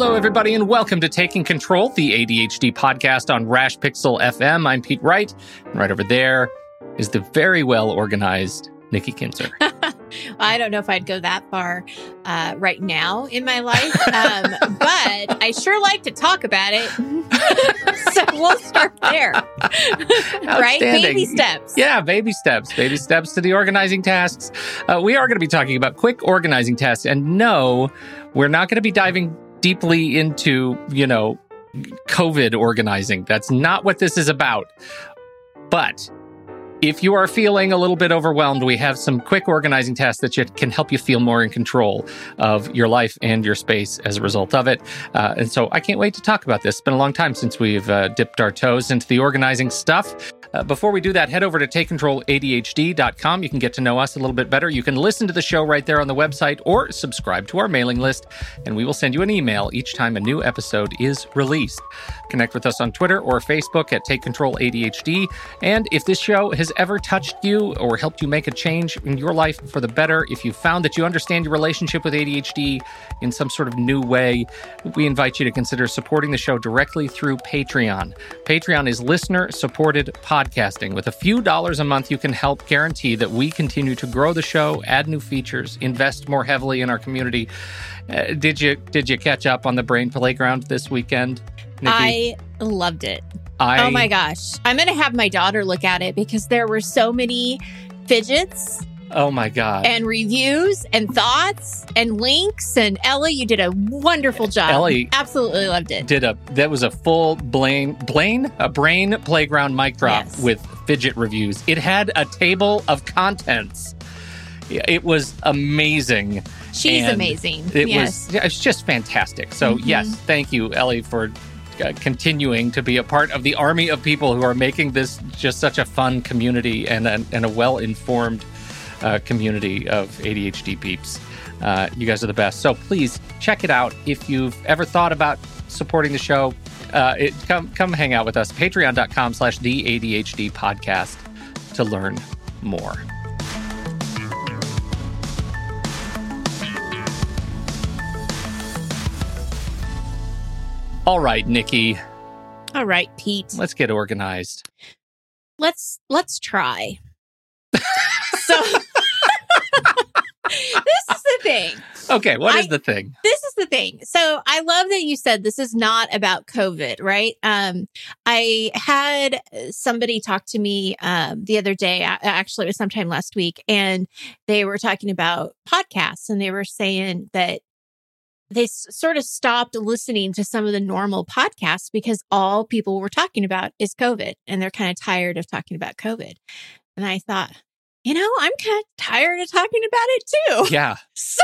Hello, everybody, and welcome to Taking Control, the ADHD podcast on Rash Pixel FM. I'm Pete Wright, and right over there is the very well organized Nikki Kinzer. I don't know if I'd go that far uh, right now in my life, um, but I sure like to talk about it. so we'll start there. right? Baby steps. Yeah, baby steps. Baby steps to the organizing tasks. Uh, we are going to be talking about quick organizing tasks. And no, we're not going to be diving deeply into, you know, COVID organizing. That's not what this is about. But if you are feeling a little bit overwhelmed, we have some quick organizing tasks that can help you feel more in control of your life and your space as a result of it. Uh, and so I can't wait to talk about this. It's been a long time since we've uh, dipped our toes into the organizing stuff. Uh, before we do that, head over to takecontroladhd.com. You can get to know us a little bit better. You can listen to the show right there on the website or subscribe to our mailing list, and we will send you an email each time a new episode is released. Connect with us on Twitter or Facebook at Take Control ADHD. And if this show has ever touched you or helped you make a change in your life for the better, if you found that you understand your relationship with ADHD in some sort of new way, we invite you to consider supporting the show directly through Patreon. Patreon is listener supported podcasting. With a few dollars a month, you can help guarantee that we continue to grow the show, add new features, invest more heavily in our community. Uh, did you did you catch up on the Brain Playground this weekend? Nikki? I loved it. I, oh my gosh. I'm going to have my daughter look at it because there were so many fidgets. Oh my God. And reviews and thoughts and links. And Ellie, you did a wonderful job. Ellie absolutely loved it. Did a that was a full Blaine Blaine a brain playground mic drop yes. with fidget reviews. It had a table of contents. It was amazing. She's amazing. It yes. was it's just fantastic. So mm-hmm. yes, thank you, Ellie, for uh, continuing to be a part of the army of people who are making this just such a fun community and a, and a well informed uh, community of ADHD peeps. Uh, you guys are the best. So please check it out. If you've ever thought about supporting the show, uh, it, come come hang out with us. Patreon.com slash the ADHD podcast to learn more. All right, Nikki. All right, Pete. Let's get organized. Let's let's try. so this is the thing. Okay, what is I, the thing? This is the thing. So I love that you said this is not about COVID, right? Um, I had somebody talk to me um, the other day. Actually, it was sometime last week, and they were talking about podcasts, and they were saying that they sort of stopped listening to some of the normal podcasts because all people were talking about is COVID and they're kind of tired of talking about COVID. And I thought, you know, I'm kind of tired of talking about it too. Yeah. So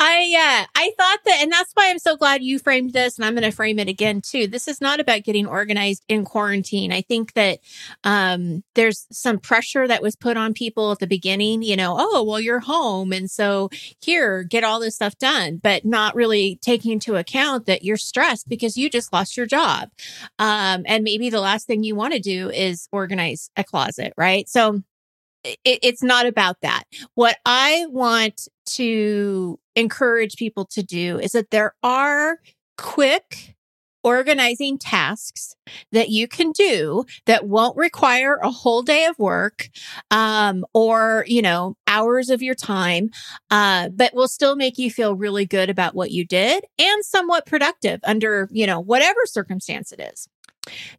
I, uh, I thought that, and that's why I'm so glad you framed this and I'm going to frame it again too. This is not about getting organized in quarantine. I think that, um, there's some pressure that was put on people at the beginning, you know, oh, well, you're home. And so here, get all this stuff done, but not really taking into account that you're stressed because you just lost your job. Um, and maybe the last thing you want to do is organize a closet, right? So, it, it's not about that. What I want to encourage people to do is that there are quick organizing tasks that you can do that won't require a whole day of work um, or you know hours of your time uh, but will still make you feel really good about what you did and somewhat productive under you know whatever circumstance it is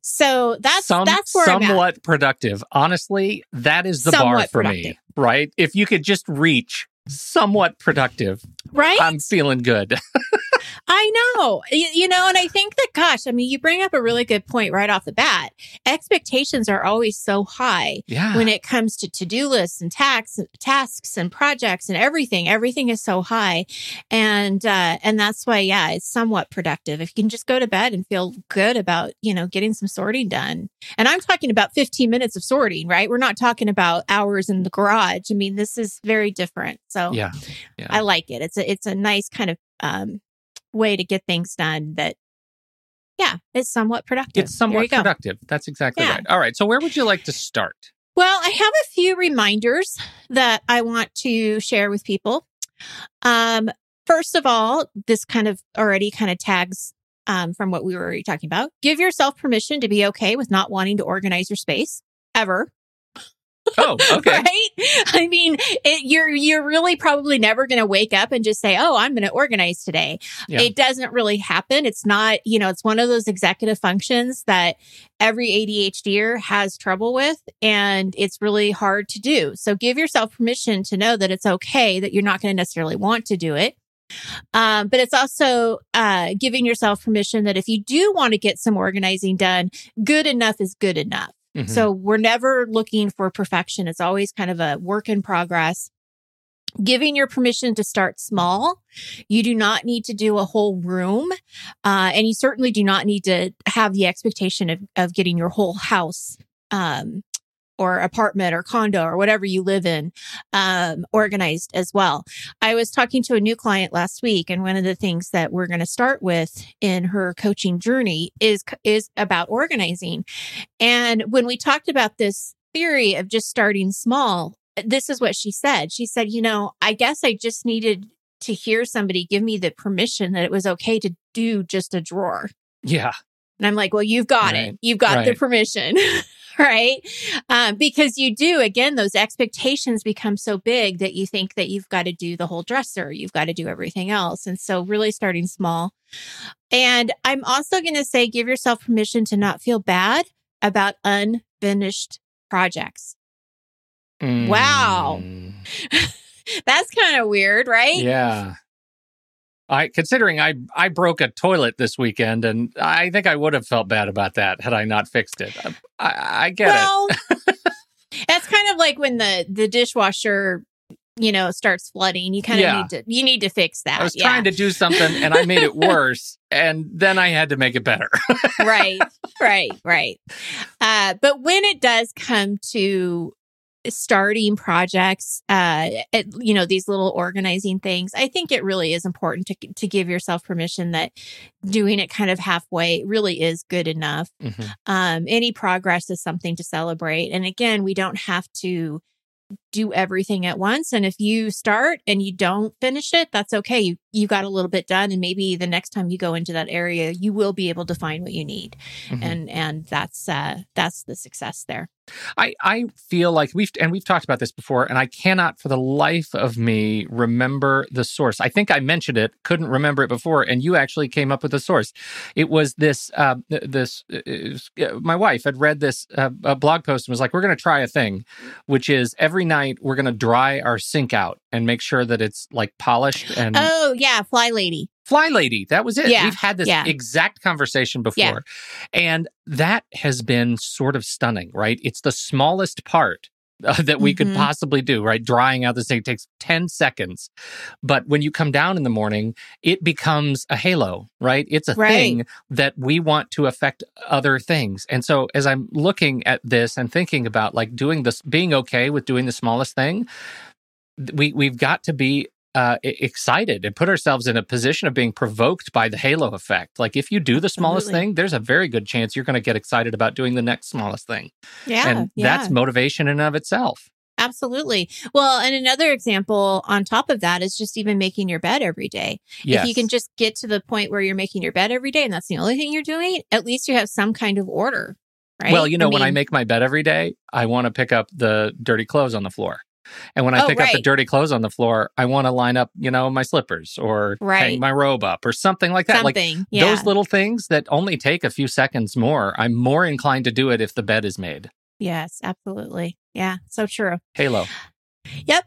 so that's Some, that's where somewhat productive. Honestly, that is the somewhat bar for productive. me, right? If you could just reach somewhat productive, right? I'm feeling good. I know. You, you, know, and I think that, gosh, I mean, you bring up a really good point right off the bat. Expectations are always so high yeah. when it comes to to do lists and tax, tasks and projects and everything. Everything is so high. And, uh, and that's why, yeah, it's somewhat productive. If you can just go to bed and feel good about, you know, getting some sorting done. And I'm talking about 15 minutes of sorting, right? We're not talking about hours in the garage. I mean, this is very different. So yeah, yeah. I like it. It's a, it's a nice kind of, um, way to get things done that yeah, it's somewhat productive. It's somewhat productive. That's exactly yeah. right. All right. So where would you like to start? Well, I have a few reminders that I want to share with people. Um, first of all, this kind of already kind of tags um, from what we were already talking about. Give yourself permission to be okay with not wanting to organize your space ever. Oh, okay. right? I mean, it, you're you're really probably never going to wake up and just say, "Oh, I'm going to organize today." Yeah. It doesn't really happen. It's not, you know, it's one of those executive functions that every ADHDer has trouble with, and it's really hard to do. So, give yourself permission to know that it's okay that you're not going to necessarily want to do it. Um, but it's also uh, giving yourself permission that if you do want to get some organizing done, good enough is good enough. Mm-hmm. So we're never looking for perfection. It's always kind of a work in progress. Giving your permission to start small. You do not need to do a whole room. Uh, and you certainly do not need to have the expectation of, of getting your whole house um, or apartment or condo or whatever you live in um, organized as well. I was talking to a new client last week, and one of the things that we're going to start with in her coaching journey is is about organizing. And when we talked about this theory of just starting small, this is what she said. She said, "You know, I guess I just needed." To hear somebody give me the permission that it was okay to do just a drawer. Yeah. And I'm like, well, you've got right. it. You've got right. the permission. right? Um, because you do, again, those expectations become so big that you think that you've got to do the whole dresser, you've got to do everything else. And so, really starting small. And I'm also going to say, give yourself permission to not feel bad about unfinished projects. Mm. Wow. That's kind of weird, right? Yeah. I considering I I broke a toilet this weekend, and I think I would have felt bad about that had I not fixed it. I, I get well, it. that's kind of like when the the dishwasher you know starts flooding you kind of yeah. need to you need to fix that i was yeah. trying to do something and i made it worse and then i had to make it better right right right uh, but when it does come to starting projects, uh, it, you know, these little organizing things, I think it really is important to, to give yourself permission that doing it kind of halfway really is good enough. Mm-hmm. Um, any progress is something to celebrate. And again, we don't have to do everything at once. And if you start and you don't finish it, that's okay. You, you got a little bit done. And maybe the next time you go into that area, you will be able to find what you need. Mm-hmm. And, and that's, uh, that's the success there. I, I feel like we've and we've talked about this before, and I cannot for the life of me remember the source. I think I mentioned it, couldn't remember it before, and you actually came up with the source. It was this uh, this uh, uh my wife had read this uh, blog post and was like, "We're going to try a thing, which is every night we're going to dry our sink out and make sure that it's like polished and oh yeah, FlyLady." Fly Lady. That was it. Yeah, We've had this yeah. exact conversation before. Yeah. And that has been sort of stunning, right? It's the smallest part uh, that we mm-hmm. could possibly do, right? Drying out this thing takes 10 seconds. But when you come down in the morning, it becomes a halo, right? It's a right. thing that we want to affect other things. And so as I'm looking at this and thinking about like doing this, being okay with doing the smallest thing, we we've got to be uh, excited and put ourselves in a position of being provoked by the halo effect. Like if you do the smallest Absolutely. thing, there's a very good chance you're going to get excited about doing the next smallest thing. Yeah, and yeah. that's motivation in and of itself. Absolutely. Well, and another example on top of that is just even making your bed every day. Yes. If you can just get to the point where you're making your bed every day and that's the only thing you're doing, at least you have some kind of order. Right? Well, you know, when I make my bed every day, I want to pick up the dirty clothes on the floor. And when I Oh, pick up the dirty clothes on the floor, I want to line up, you know, my slippers or hang my robe up or something like that. Like yeah. those little things that only take a few seconds more, I'm more inclined to do it if the bed is made. yes, absolutely. Yeah, so true. Halo. Yep.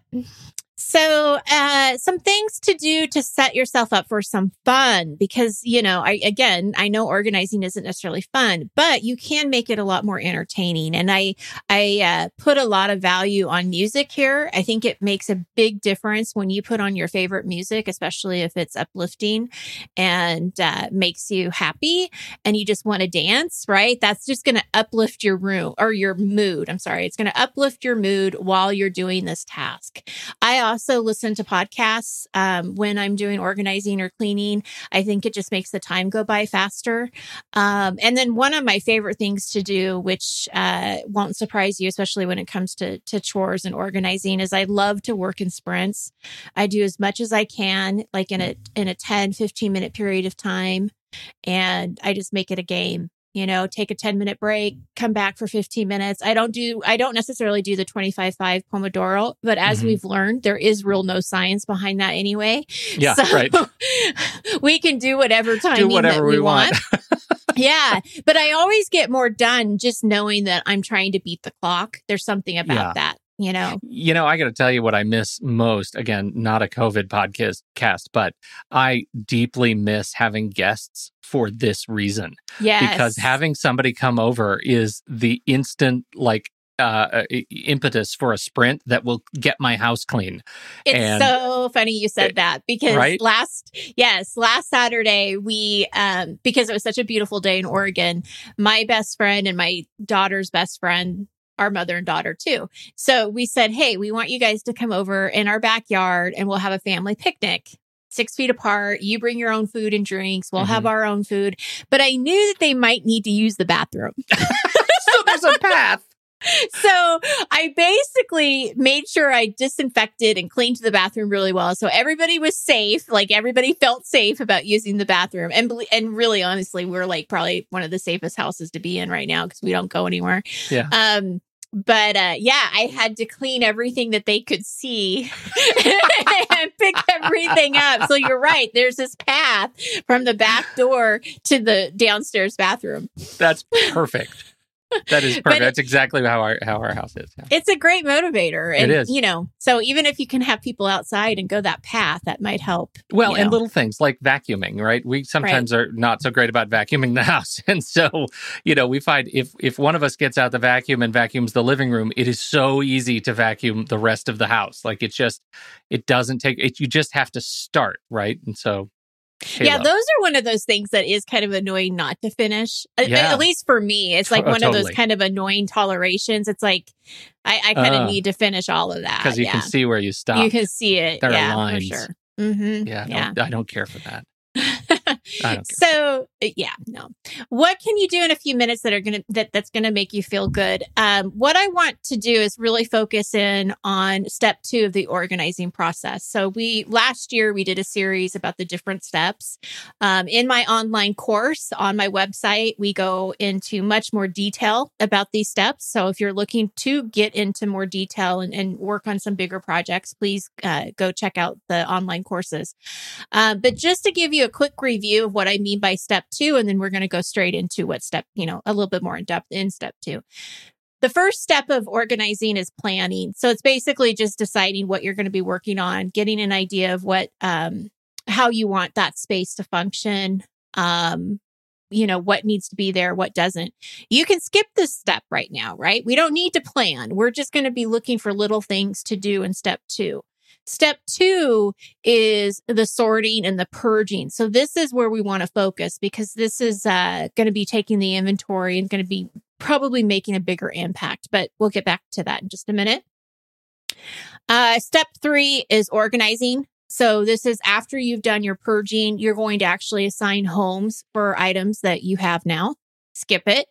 So, uh, some things to do to set yourself up for some fun because, you know, I, again, I know organizing isn't necessarily fun, but you can make it a lot more entertaining. And I, I, uh, put a lot of value on music here. I think it makes a big difference when you put on your favorite music, especially if it's uplifting and, uh, makes you happy and you just want to dance, right? That's just going to uplift your room or your mood. I'm sorry. It's going to uplift your mood while you're doing this task. I also listen to podcasts um, when I'm doing organizing or cleaning. I think it just makes the time go by faster. Um, and then one of my favorite things to do, which uh, won't surprise you, especially when it comes to, to chores and organizing, is I love to work in sprints. I do as much as I can, like in a in a 10, 15 minute period of time. And I just make it a game you know, take a 10 minute break, come back for 15 minutes. I don't do, I don't necessarily do the 25 5 Pomodoro, but as Mhm. we've learned, there is real no science behind that anyway. Yeah, So, right. we can do whatever timing Do whatever we, we want. yeah. But I always get more done just knowing that I'm trying to beat the clock. There's something about Yeah. that, you know? You know, I got to tell you what I miss most. Again, not a COVID podcast, cast, but I deeply miss having guests for this reason. Yes. because having somebody come over is the instant like uh impetus for a sprint that will get my house clean It's And- so funny you said that because Right? last yes, last Saturday we um because it was such a beautiful day in Oregon, my best friend and my daughter's best friend our mother and daughter too. So we said, "Hey, we want you guys to come over in our backyard and we'll have a family picnic." Six feet apart. You bring your own food and drinks. We'll have our own food. But I knew that they might need to use the bathroom. so there's a path so I basically made sure I disinfected and cleaned the bathroom really well. So everybody was safe. Like everybody felt safe about using the bathroom. And, and really, honestly, we're like probably one of the safest houses to be in right now because we don't go anywhere. Yeah. Um, but uh, yeah, I had to clean everything that they could see and pick everything up. So you're right. There's this path from the back door to the downstairs bathroom. that's perfect that is perfect it- that's exactly how our how our house is yeah. it's a great motivator. It And, is. You know, so even if you can have people outside and go that path, that might help. well and know. little things like vacuuming right we sometimes are not so great about vacuuming the house and so you know we find if if one of us gets out the vacuum and vacuums the living room it is so easy to vacuum the rest of the house like it's just it doesn't take it you just have to start right and so Yeah, those are one of those things that is kind of annoying not to finish. At- Yeah. At least for me, it's like Oh, one of those kind of annoying tolerations. It's like I, I kind of Uh, need to finish all of that. because you yeah. can see where you stop. You can see it. There are yeah, lines. for sure. Mm-hmm. yeah, yeah. I don't care for that. So uh, yeah no. What can you do in a few minutes that are gonna that that's gonna make you feel good? Um what i want to do is really focus in on step two of the organizing process. So we last year we did a series about the different steps. Um, in my online course on my website we go into much more detail about these steps. So if you're looking to get into more detail and, and work on some bigger projects please uh, go check out the online courses. Uh, but just to give you a quick review of what I mean by step two, and then we're going to go straight into what step, you know, a little bit more in depth in step two. The first step of organizing is planning. So it's basically just deciding what you're going to be working on, getting an idea of what, um, how you want that space to function, um, you know, what needs to be there, what doesn't. You can skip this step right now, right? We don't need to plan. We're just going to be looking for little things to do in step two. Step two is the sorting and the purging. So this is where we want to focus because this is uh, going to be taking the inventory and going to be probably making a bigger impact. But we'll get back to that in just a minute. Uh, step three is organizing. So this is after you've done your purging, you're going to actually assign homes for items that you have now. Skip it.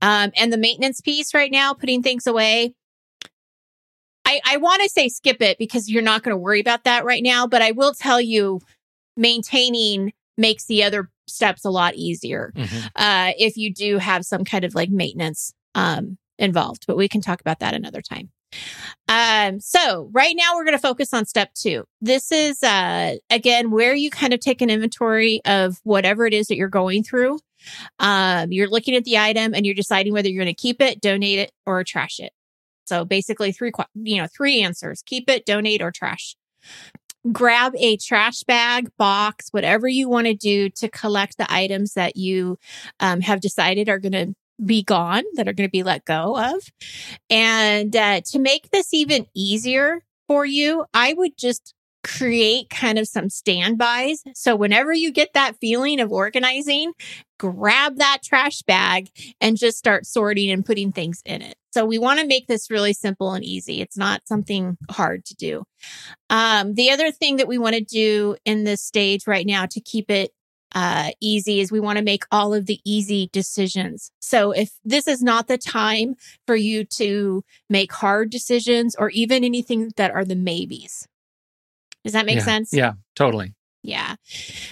Um, and the maintenance piece right now, putting things away. I, I want to say skip it because you're not going to worry about that right now. But I will tell you, maintaining makes the other steps a lot easier Mhm. uh, if you do have some kind of like maintenance um, involved. But we can talk about that another time. Um, so right now we're going to focus on step two. This is, uh, again, where you kind of take an inventory of whatever it is that you're going through. Um, you're looking at the item and you're deciding whether you're going to keep it, donate it, or trash it. So basically three, you know, three answers, keep it, donate, or trash. Grab a trash bag, box, whatever you want to do to collect the items that you um, have decided are going to be gone, that are going to be let go of. And uh, to make this even easier for you, I would just create kind of some standbys. So whenever you get that feeling of organizing, grab that trash bag and just start sorting and putting things in it. So we want to make this really simple and easy. It's not something hard to do. Um, the other thing that we want to do in this stage right now to keep it uh, easy is we want to make all of the easy decisions. So if this is not the time for you to make hard decisions or even anything that are the maybes. Does that make Yeah. sense? Yeah, totally. Yeah.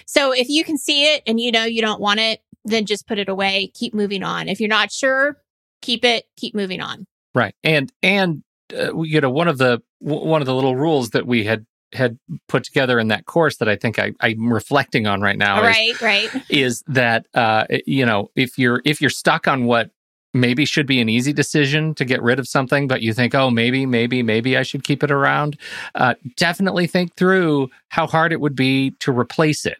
So if you can see it and you know you don't want it, then just put it away. Keep moving on. If you're not sure, keep it. Keep moving on. Right. And and uh, you know one of the w- one of the little rules that we had had put together in that course that I think I, I'm reflecting on right now All is, right. Right. is that uh, you know if you're if you're stuck on what maybe should be an easy decision to get rid of something, but you think, oh, maybe, maybe, maybe I should keep it around. Uh, definitely think through how hard it would be to replace it,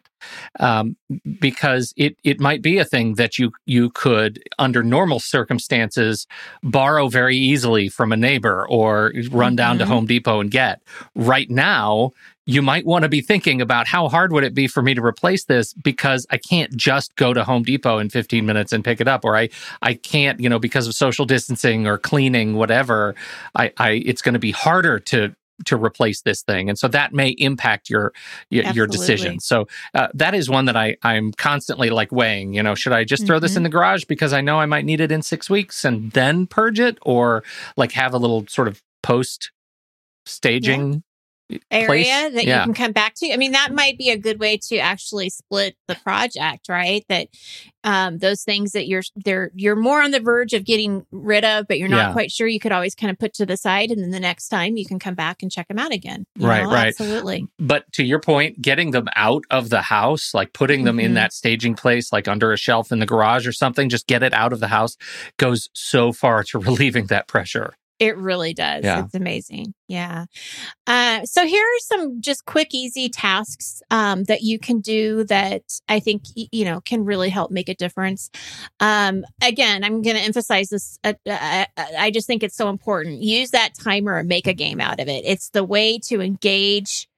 um, because it it might be a thing that you you could, under normal circumstances, borrow very easily from a neighbor or run down to Mhm. Home Depot and get. Right now, you might want to be thinking about how hard would it be for me to replace this because I can't just go to Home Depot in 15 minutes and pick it up or I I can't, you know, because of social distancing or cleaning whatever, I I it's going to be harder to to replace this thing and so that may impact your your, your decision. So uh, that is one that i i'm constantly like weighing you know should i just throw this Mhm. in the garage because i know i might need it in six weeks and then purge it or like have a little sort of post staging area place? that Yeah. you can come back to. I mean, that might be a good way to actually split the project, right? That um, those things that you're they're you're more on the verge of getting rid of, but you're not Yeah. quite sure. You could always kind of put to the side, and then the next time you can come back and check them out again. Right, know? right. Absolutely. but to your point getting them out of the house like putting them in Mhm. that staging place like under a shelf in the garage or something just get it out of the house goes so far to relieving that pressure It really does. Yeah. It's amazing. Yeah. Uh, so here are some just quick, easy tasks um, that you can do that I think you know can really help make a difference. Um, again, I'm going to emphasize this. Uh, I, I just think it's so important. Use that timer and make a game out of it. It's the way to engage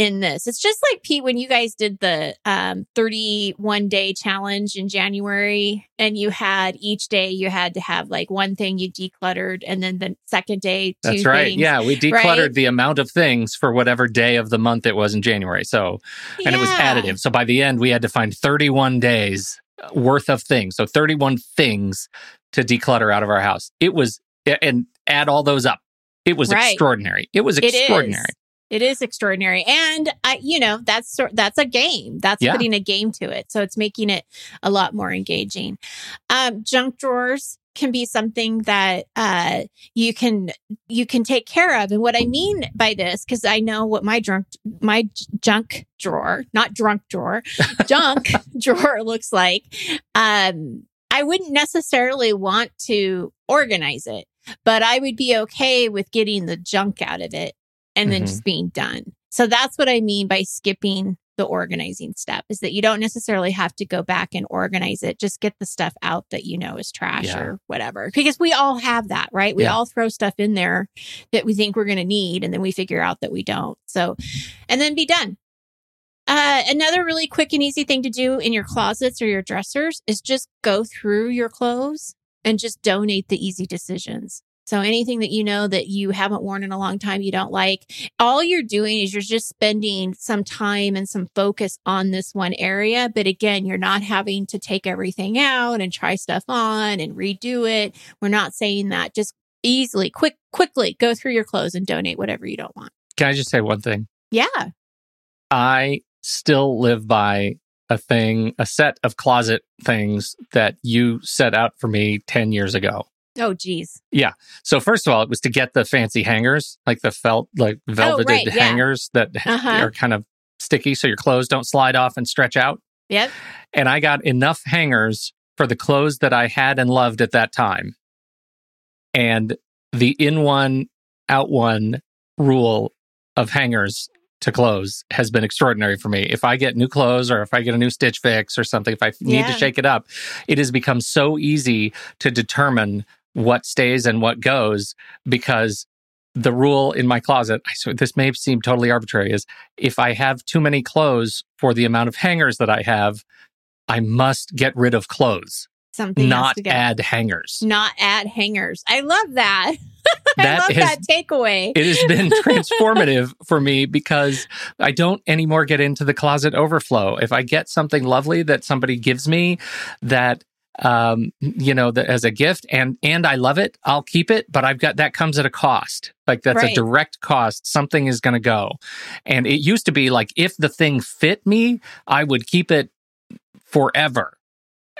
in this. It's just like Pete when you guys did the um 31 day challenge in January and you had each day you had to have like one thing you decluttered and then the second day two that's right. things. yeah we decluttered right? the amount of things for whatever day of the month it was in january. So and it was additive. So by the end we had to find 31 days worth of things. So 31 things to declutter out of our house. It was and add all those up. It was Right. extraordinary. It was extraordinary. It is extraordinary. And I, you know, that's sort that's a game. That's Yeah. putting a game to it. So it's making it a lot more engaging. Um, junk drawers can be something that uh you can you can take care of. And what I mean by this, because I know what my drunk my junk drawer, not drunk drawer, junk drawer looks like. Um, I wouldn't necessarily want to organize it, but I would be okay with getting the junk out of it and then Mhm. just being done. So that's what I mean by skipping the organizing step is that you don't necessarily have to go back and organize it. Just get the stuff out that you know is trash Yeah. or whatever. Because we all have that, right? We Yeah. all throw stuff in there that we think we're going to need and then we figure out that we don't. So, and then be done. Uh, another really quick and easy thing to do in your closets or your dressers is just go through your clothes and just donate the easy decisions. So anything that you know that you haven't worn in a long time, you don't like, all you're doing is you're just spending some time and some focus on this one area. But again, you're not having to take everything out and try stuff on and redo it. We're not saying that. Just easily, quick, quickly go through your clothes and donate whatever you don't want. Can I just say one thing? Yeah. I still live by a thing, a set of closet things that you set out for me 10 years ago. Oh, geez. Yeah. So first of all, it was to get the fancy hangers, like the felt, like velveted Oh, right, yeah. hangers that Uh-huh. are kind of sticky, so your clothes don't slide off and stretch out. Yep. And I got enough hangers for the clothes that I had and loved at that time. And the in one, out one rule of hangers to clothes has been extraordinary for me. If I get new clothes or if I get a new Stitch Fix or something, if I need Yeah. to shake it up, it has become so easy to determine what stays and what goes because the rule in my closet, I swear this may seem totally arbitrary, is if I have too many clothes for the amount of hangers that I have, I must get rid of clothes, Something not add hangers. not add hangers. I love that. I That love has- that takeaway. It has been transformative for me because I don't anymore get into the closet overflow. If I get something lovely that somebody gives me that um you know that as a gift and and I love it, I'll keep it, but I've got that comes at a cost. Like that's Right. a direct cost. Something is going to go. And it used to be like if the thing fit me, I would keep it forever.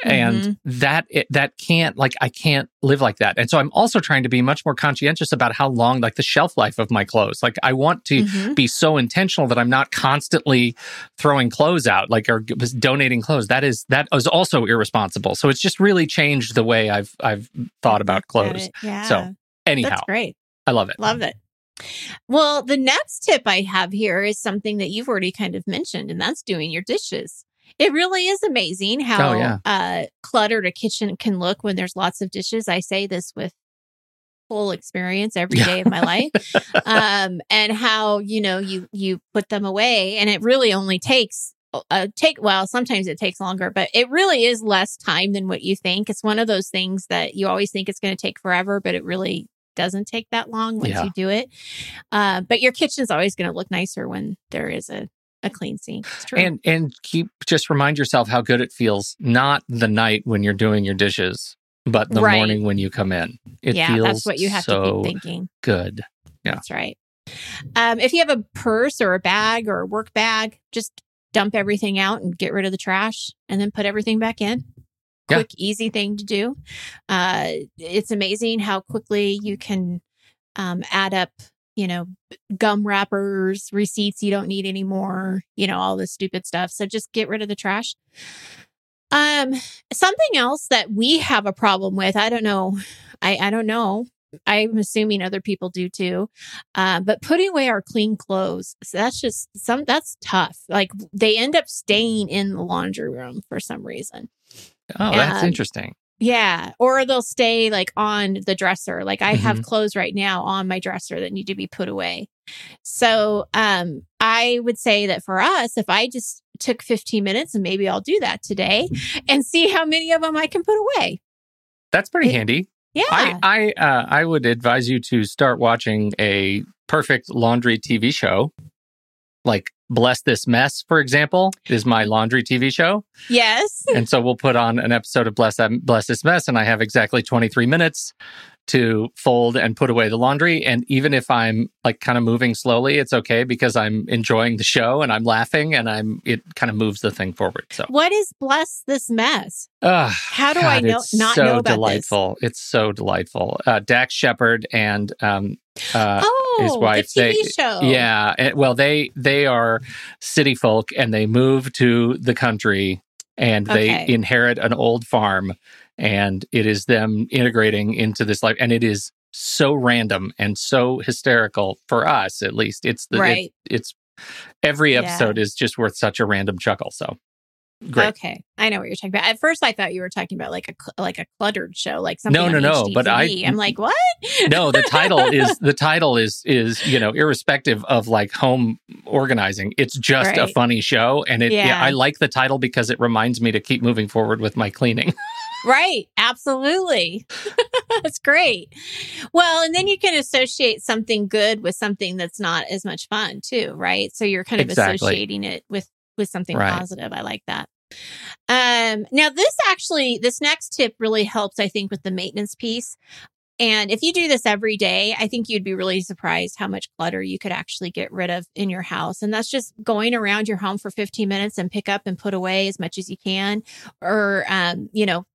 And that it, that can't like I can't live like that. And so I'm also trying to be much more conscientious about how long like the shelf life of my clothes. Like I want to Mhm. be so intentional that I'm not constantly throwing clothes out, like or donating clothes. That is that is also irresponsible. So it's just really changed the way I've I've thought about clothes. Yeah. So, Anyhow, That's great. I love it. Love it. Well, the next tip I have here is something that you've already kind of mentioned, and that's doing your dishes. It really is amazing how Oh, yeah. uh, cluttered a kitchen can look when there's lots of dishes. I say this with full experience every Yeah. day of my life, um, and how you know you you put them away, and it really only takes uh, take well sometimes it takes longer but it really is less time than what you think it's one of those things that you always think it's going to take forever but it really doesn't take that long once Yeah. you do it uh, but your kitchen's always going to look nicer when there is a, a clean true And and keep just remind yourself how good it feels not the night when you're doing your dishes, but the Right. morning when you come in. It yeah feels that's what you have so to keep thinking good. Yeah. That's right. Um, if you have a purse or a bag or a work bag, just dump everything out and get rid of the trash and then put everything back in. Yeah. Quick, easy thing to do. Uh, it's amazing how quickly you can um, add up, you know, gum wrappers, receipts you don't need anymore, you know, all this stupid stuff. So just get rid of the trash. Um, something else that we have a problem with, I don't know, I, I don't know. I'm assuming other people do too. Uh, but putting away our clean clothes, so that's just some, that's tough. Like they end up staying in the laundry room for some reason. Oh, that's Um, interesting. Yeah. Or they'll stay like on the dresser. Like I have Mhm. clothes right now on my dresser that need to be put away. So um I would say that for us, if I just took 15 minutes and maybe I'll do that today and see how many of them I can put away. That's pretty it- handy. Yeah. I I uh, I would advise you to start watching a perfect laundry TV show, like Bless This Mess, for example, is my mm-hmm. laundry TV show. yes. and so we'll put on an episode of Bless That Bless This Mess, and I have exactly 23 minutes to fold and put away the laundry. And even if I'm like kind of moving slowly, it's okay because I'm enjoying the show and I'm laughing and I'm it kind of moves the thing forward. So What is bless this mess? uh, How do I know it's not so know about delightful. It's so delightful. Uh, Dax Shepard and um, this? uh, oh, his wife, the TV they- show. Yeah, eh, well, they they are city folk, and they move to the country, and they Okay. inherit an old farm, and it is them integrating into this life, and it is so random and so hysterical for us, at least. It's the it- Right. it's every Yeah. episode is just worth such a random chuckle. So great. Okay, I know what you're talking about. At first, I thought you were talking about like a like a cluttered show, like something. No, no, no, but I- I'm like, what? no the title is the title is is you know irrespective of like home organizing it's just a funny show and it yeah. Yeah. i like the title because it reminds me to keep moving forward with my cleaning right, absolutely. that's great. Well, and then you can associate something good with something that's not as much fun too, right? So you're kind of Exactly. associating it with with something Right. positive. I like that. Um, now this actually, this next tip really helps, I think, with the maintenance piece. And if you do this every day, I think you'd be really surprised how much clutter you could actually get rid of in your house. And that's just going around your home for 15 minutes and pick up and put away as much as you can, or, um, you know,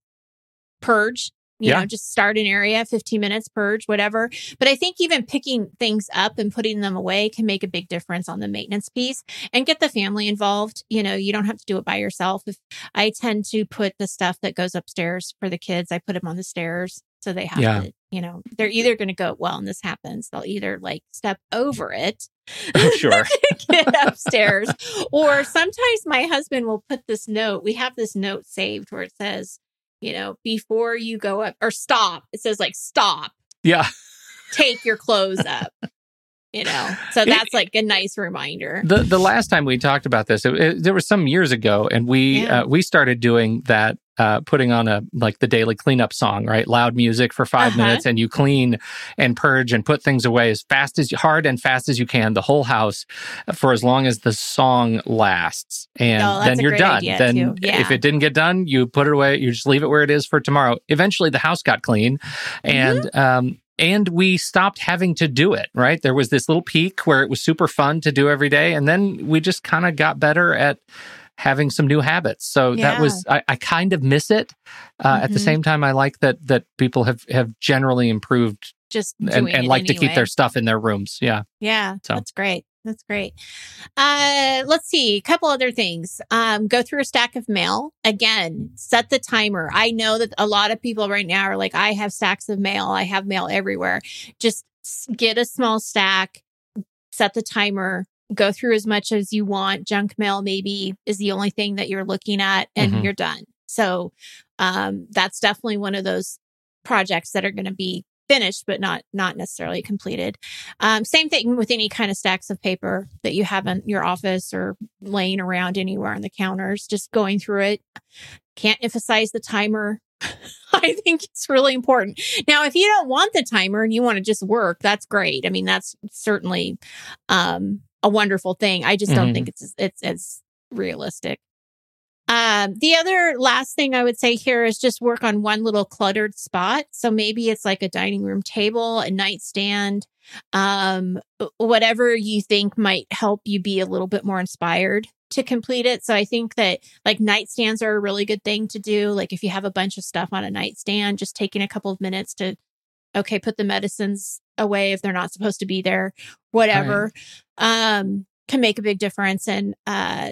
purge you yeah. know, just start an area, 15 minutes, purge, whatever. But I think even picking things up and putting them away can make a big difference on the maintenance piece and get the family involved. You know, you don't have to do it by yourself. If I tend to put the stuff that goes upstairs for the kids, I put them on the stairs. So they have yeah. to, you know, they're either going to go, well, and this happens, they'll either like step over it. Oh, sure. get upstairs. or sometimes my husband will put this note. We have this note saved where it says, you know, before you go up or stop. It says like stop. Yeah. Take your clothes up. you know, so that's like a nice reminder. The the last time we talked about this, it, it, there was some years ago, and we yeah. uh, we started doing that uh, putting on a like the daily cleanup song, right? Loud music for 5 uh-huh. minutes, and you clean and purge and put things away as fast as hard and fast as you can, the whole house, for as long as the song lasts, and oh, then you're done. Then yeah. if it didn't get done, you put it away. You just leave it where it is for tomorrow. Eventually, the house got clean, and mm-hmm. um, and we stopped having to do it right there was this little peak where it was super fun to do every day and then we just kind of got better at having some new habits. So yeah. that was I, I, kind of miss it. Uh, mm-hmm. At the mm-hmm. same time, I like that that people have have generally improved just and, and like anyway. to keep their stuff in their rooms. Yeah, yeah, so. that's great. That's great. Uh, let's see. A couple other things. Um, go through a stack of mail. Again, set the timer. I know that a lot of people right now are like, I have stacks of mail. I have mail everywhere. Just get a small stack, set the timer, go through as much as you want. Junk mail maybe is the only thing that you're looking at and mm-hmm. you're done. So um, that's definitely one of those projects that are going to be finished but not not necessarily completed um, same thing with any kind of stacks of paper that you have in your office or laying around anywhere on the counters just going through it can't emphasize the timer I think it's really important. Now, if you don't want the timer and you want to just work, that's great. I mean, that's certainly um, a wonderful thing. I just don't mm-hmm. think it's it's as realistic. Um, the other last thing I would say here is just work on one little cluttered spot. So maybe it's like a dining room table, a nightstand, um, whatever you think might help you be a little bit more inspired to complete it. So I think that like nightstands are a really good thing to do. Like if you have a bunch of stuff on a nightstand, just taking a couple of minutes to okay, put the medicines away if they're not supposed to be there, whatever, right. um, can make a big difference. And uh,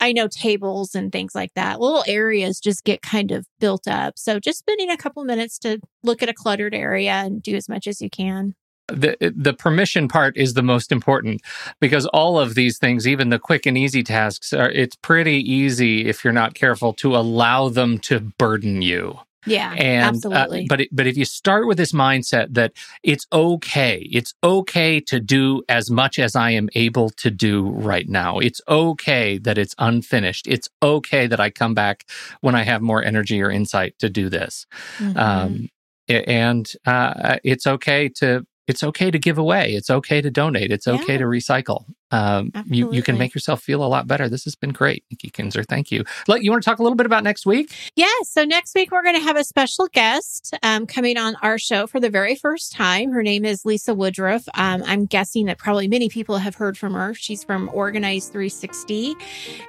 I know tables and things like that, little areas just get kind of built up. So just spending a couple minutes to look at a cluttered area and do as much as you can the the permission part is the most important because all of these things even the quick and easy tasks are it's pretty easy if you're not careful to allow them to burden you yeah, and, uh, absolutely. Uh, but it, but if you start with this mindset that it's okay, it's okay to do as much as I am able to do right now. It's okay that it's unfinished. It's okay that I come back when I have more energy or insight to do this. Mm-hmm. Um, and uh, it's okay to it's okay to give away. It's okay to donate. It's okay yeah. to recycle. Um, you, you can make yourself feel a lot better. This has been great, Nikki Kinzer. Thank you. Let, you want to talk a little bit about next week? Yeah. So next week we're going to have a special guest um, coming on our show for the very first time. Her name is Lisa Woodruff. Um, I'm guessing that probably many people have heard from her. She's from Organize 360,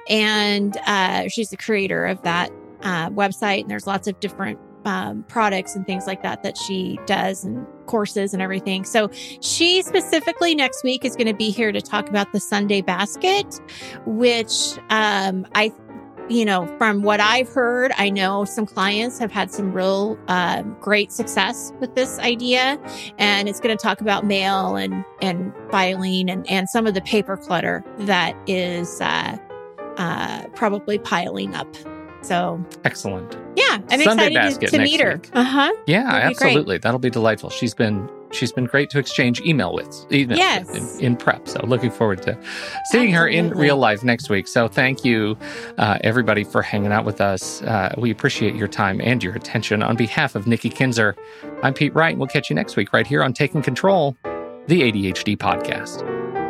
and uh, she's the creator of that uh, website. And there's lots of different um, products and things like that that she does and courses and everything. So she specifically next week is going to be here to talk about the Sunday basket, which um, I you know, from what I've heard, I know some clients have had some real uh, great success with this idea, and it's going to talk about mail and and filing and and some of the paper clutter that is uh, uh, probably piling up so excellent. Yeah, I'm Sunday excited to, to meet her. Uh huh. Yeah, absolutely. That'll be delightful. She's been she's been great to exchange email with, email yes. With in, in, prep. So looking forward to seeing absolutely. her in real life next week. So thank you, uh, everybody, for hanging out with us. Uh, we appreciate your time and your attention. On behalf of Nikki Kinzer, I'm Pete Wright. We'll catch you next week right here on Taking Control, the ADHD podcast.